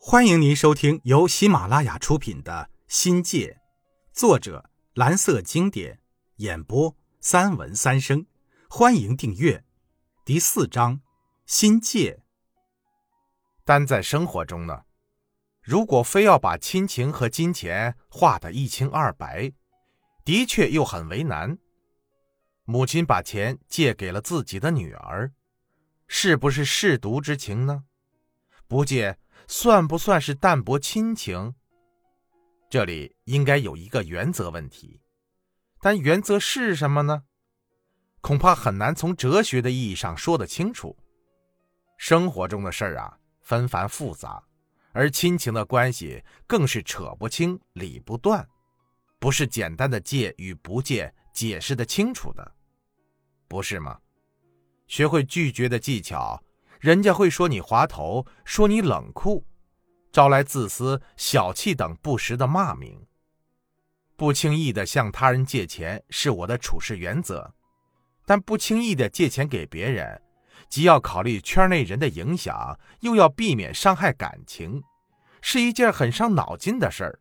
欢迎您收听由喜马拉雅出品的《新界》，作者蓝色经典，演播三文三生。欢迎订阅。第四章：心界。但在生活中呢，如果非要把亲情和金钱划得一清二白，的确又很为难。母亲把钱借给了自己的女儿，是不是舐犊之情呢？不借。算不算是淡薄亲情？这里应该有一个原则问题，但原则是什么呢？恐怕很难从哲学的意义上说得清楚。生活中的事儿啊，纷繁复杂，而亲情的关系更是扯不清、理不断，不是简单的借与不借解释的清楚的，不是吗？学会拒绝的技巧。人家会说你滑头，说你冷酷，招来自私、小气等不实的骂名。不轻易的向他人借钱是我的处事原则，但不轻易的借钱给别人，既要考虑圈内人的影响，又要避免伤害感情，是一件很伤脑筋的事儿。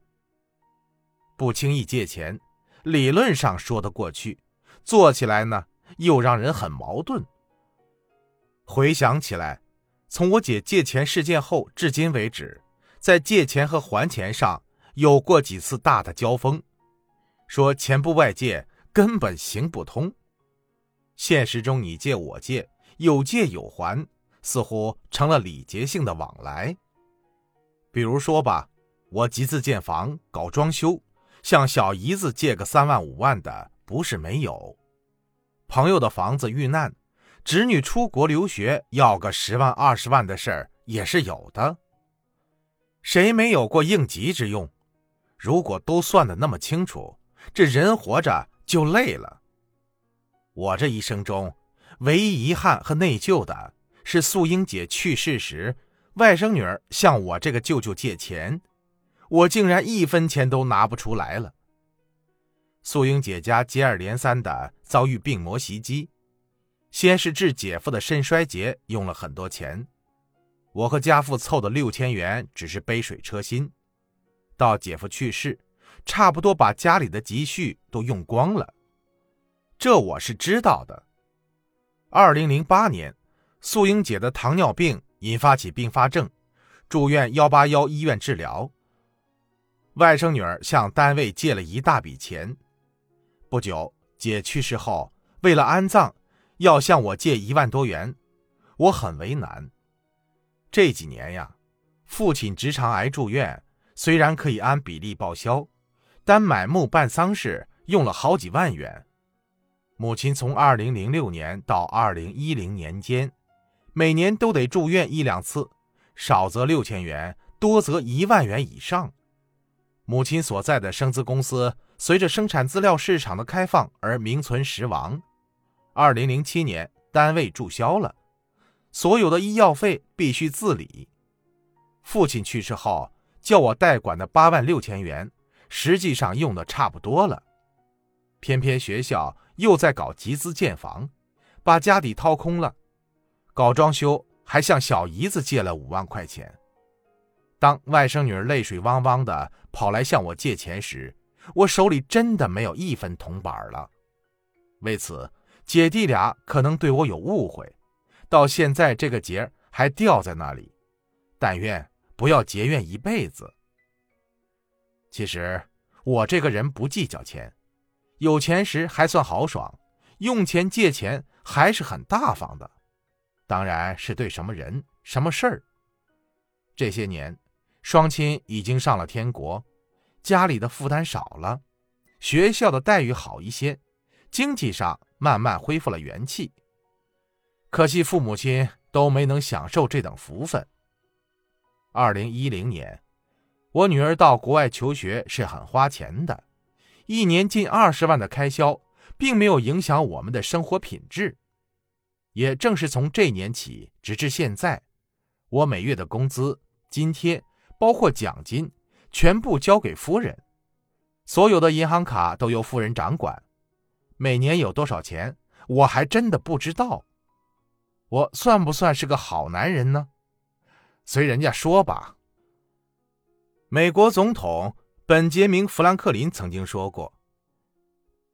不轻易借钱，理论上说得过去，做起来呢，又让人很矛盾。回想起来，从我姐借钱事件后至今为止，在借钱和还钱上有过几次大的交锋，说钱不外借根本行不通。现实中你借我借，有借有还，似乎成了礼节性的往来。比如说吧，我集资建房搞装修，向小姨子借个三万五万的不是没有，朋友的房子遇难。侄女出国留学要个十万二十万的事儿也是有的，谁没有过应急之用？如果都算的那么清楚，这人活着就累了。我这一生中，唯一遗憾和内疚的是素英姐去世时，外甥女儿向我这个舅舅借钱，我竟然一分钱都拿不出来了。素英姐家接二连三的遭遇病魔袭击。先是治姐夫的肾衰竭用了很多钱，我和家父凑的六千元只是杯水车薪。到姐夫去世，差不多把家里的积蓄都用光了，这我是知道的。二零零八年，素英姐的糖尿病引发起并发症，住院幺八幺医院治疗。外甥女儿向单位借了一大笔钱，不久姐去世后，为了安葬。要向我借一万多元，我很为难。这几年呀，父亲直肠癌住院，虽然可以按比例报销，但买墓办丧事用了好几万元。母亲从二零零六年到二零一零年间，每年都得住院一两次，少则六千元，多则一万元以上。母亲所在的生资公司随着生产资料市场的开放而名存实亡。二零零七年，单位注销了，所有的医药费必须自理。父亲去世后，叫我代管的八万六千元，实际上用的差不多了。偏偏学校又在搞集资建房，把家底掏空了，搞装修还向小姨子借了五万块钱。当外甥女儿泪水汪汪的跑来向我借钱时，我手里真的没有一分铜板了。为此。姐弟俩可能对我有误会，到现在这个结还吊在那里。但愿不要结怨一辈子。其实我这个人不计较钱，有钱时还算豪爽，用钱借钱还是很大方的。当然是对什么人、什么事儿。这些年，双亲已经上了天国，家里的负担少了，学校的待遇好一些，经济上。慢慢恢复了元气，可惜父母亲都没能享受这等福分。二零一零年，我女儿到国外求学是很花钱的，一年近二十万的开销，并没有影响我们的生活品质。也正是从这年起，直至现在，我每月的工资、津贴，包括奖金，全部交给夫人，所有的银行卡都由夫人掌管。每年有多少钱，我还真的不知道。我算不算是个好男人呢？随人家说吧。美国总统本杰明·富兰克林曾经说过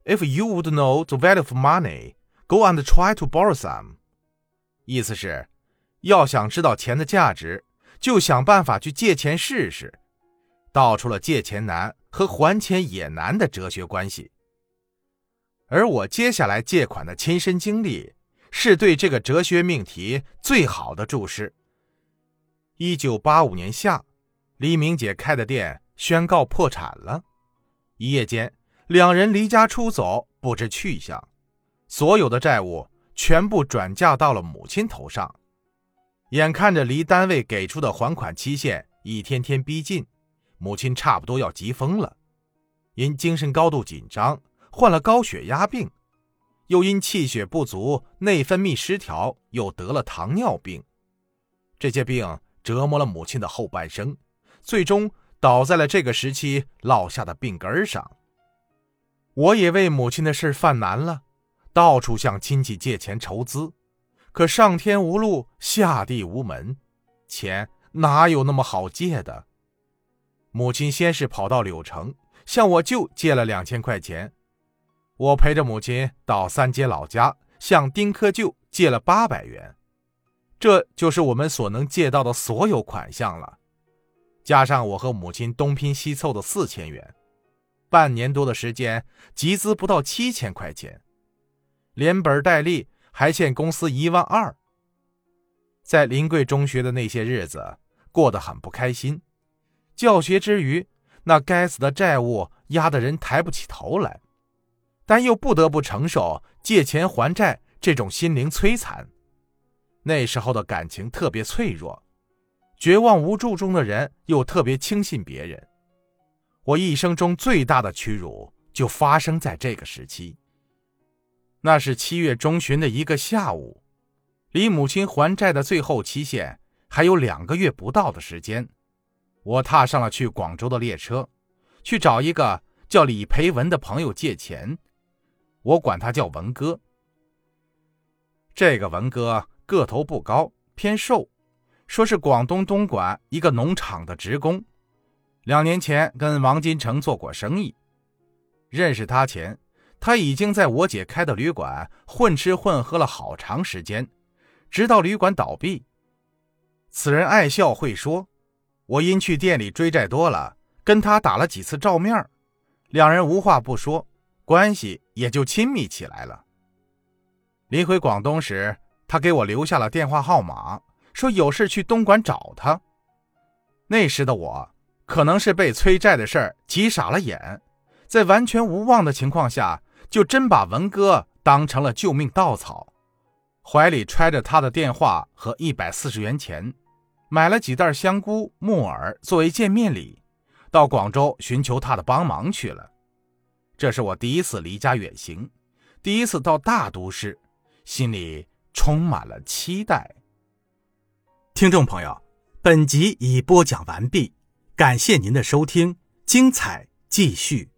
：“If you would know the value of money, go and try to borrow some。”意思是，要想知道钱的价值，就想办法去借钱试试。道出了借钱难和还钱也难的哲学关系。而我接下来借款的亲身经历，是对这个哲学命题最好的注释。一九八五年夏，黎明姐开的店宣告破产了，一夜间，两人离家出走，不知去向，所有的债务全部转嫁到了母亲头上。眼看着离单位给出的还款期限一天天逼近，母亲差不多要急疯了，因精神高度紧张。患了高血压病，又因气血不足、内分泌失调，又得了糖尿病。这些病折磨了母亲的后半生，最终倒在了这个时期落下的病根上。我也为母亲的事犯难了，到处向亲戚借钱筹资，可上天无路，下地无门，钱哪有那么好借的？母亲先是跑到柳城，向我舅借了两千块钱。我陪着母亲到三街老家，向丁克舅借了八百元，这就是我们所能借到的所有款项了。加上我和母亲东拼西凑的四千元，半年多的时间集资不到七千块钱，连本带利还欠公司一万二。在临桂中学的那些日子过得很不开心，教学之余，那该死的债务压得人抬不起头来。但又不得不承受借钱还债这种心灵摧残。那时候的感情特别脆弱，绝望无助中的人又特别轻信别人。我一生中最大的屈辱就发生在这个时期。那是七月中旬的一个下午，离母亲还债的最后期限还有两个月不到的时间，我踏上了去广州的列车，去找一个叫李培文的朋友借钱。我管他叫文哥。这个文哥个头不高，偏瘦，说是广东东莞一个农场的职工。两年前跟王金城做过生意。认识他前，他已经在我姐开的旅馆混吃混喝了好长时间，直到旅馆倒闭。此人爱笑会说，我因去店里追债多了，跟他打了几次照面，两人无话不说。关系也就亲密起来了。临回广东时，他给我留下了电话号码，说有事去东莞找他。那时的我可能是被催债的事儿急傻了眼，在完全无望的情况下，就真把文哥当成了救命稻草，怀里揣着他的电话和一百四十元钱，买了几袋香菇、木耳作为见面礼，到广州寻求他的帮忙去了。这是我第一次离家远行，第一次到大都市，心里充满了期待。听众朋友，本集已播讲完毕，感谢您的收听，精彩继续。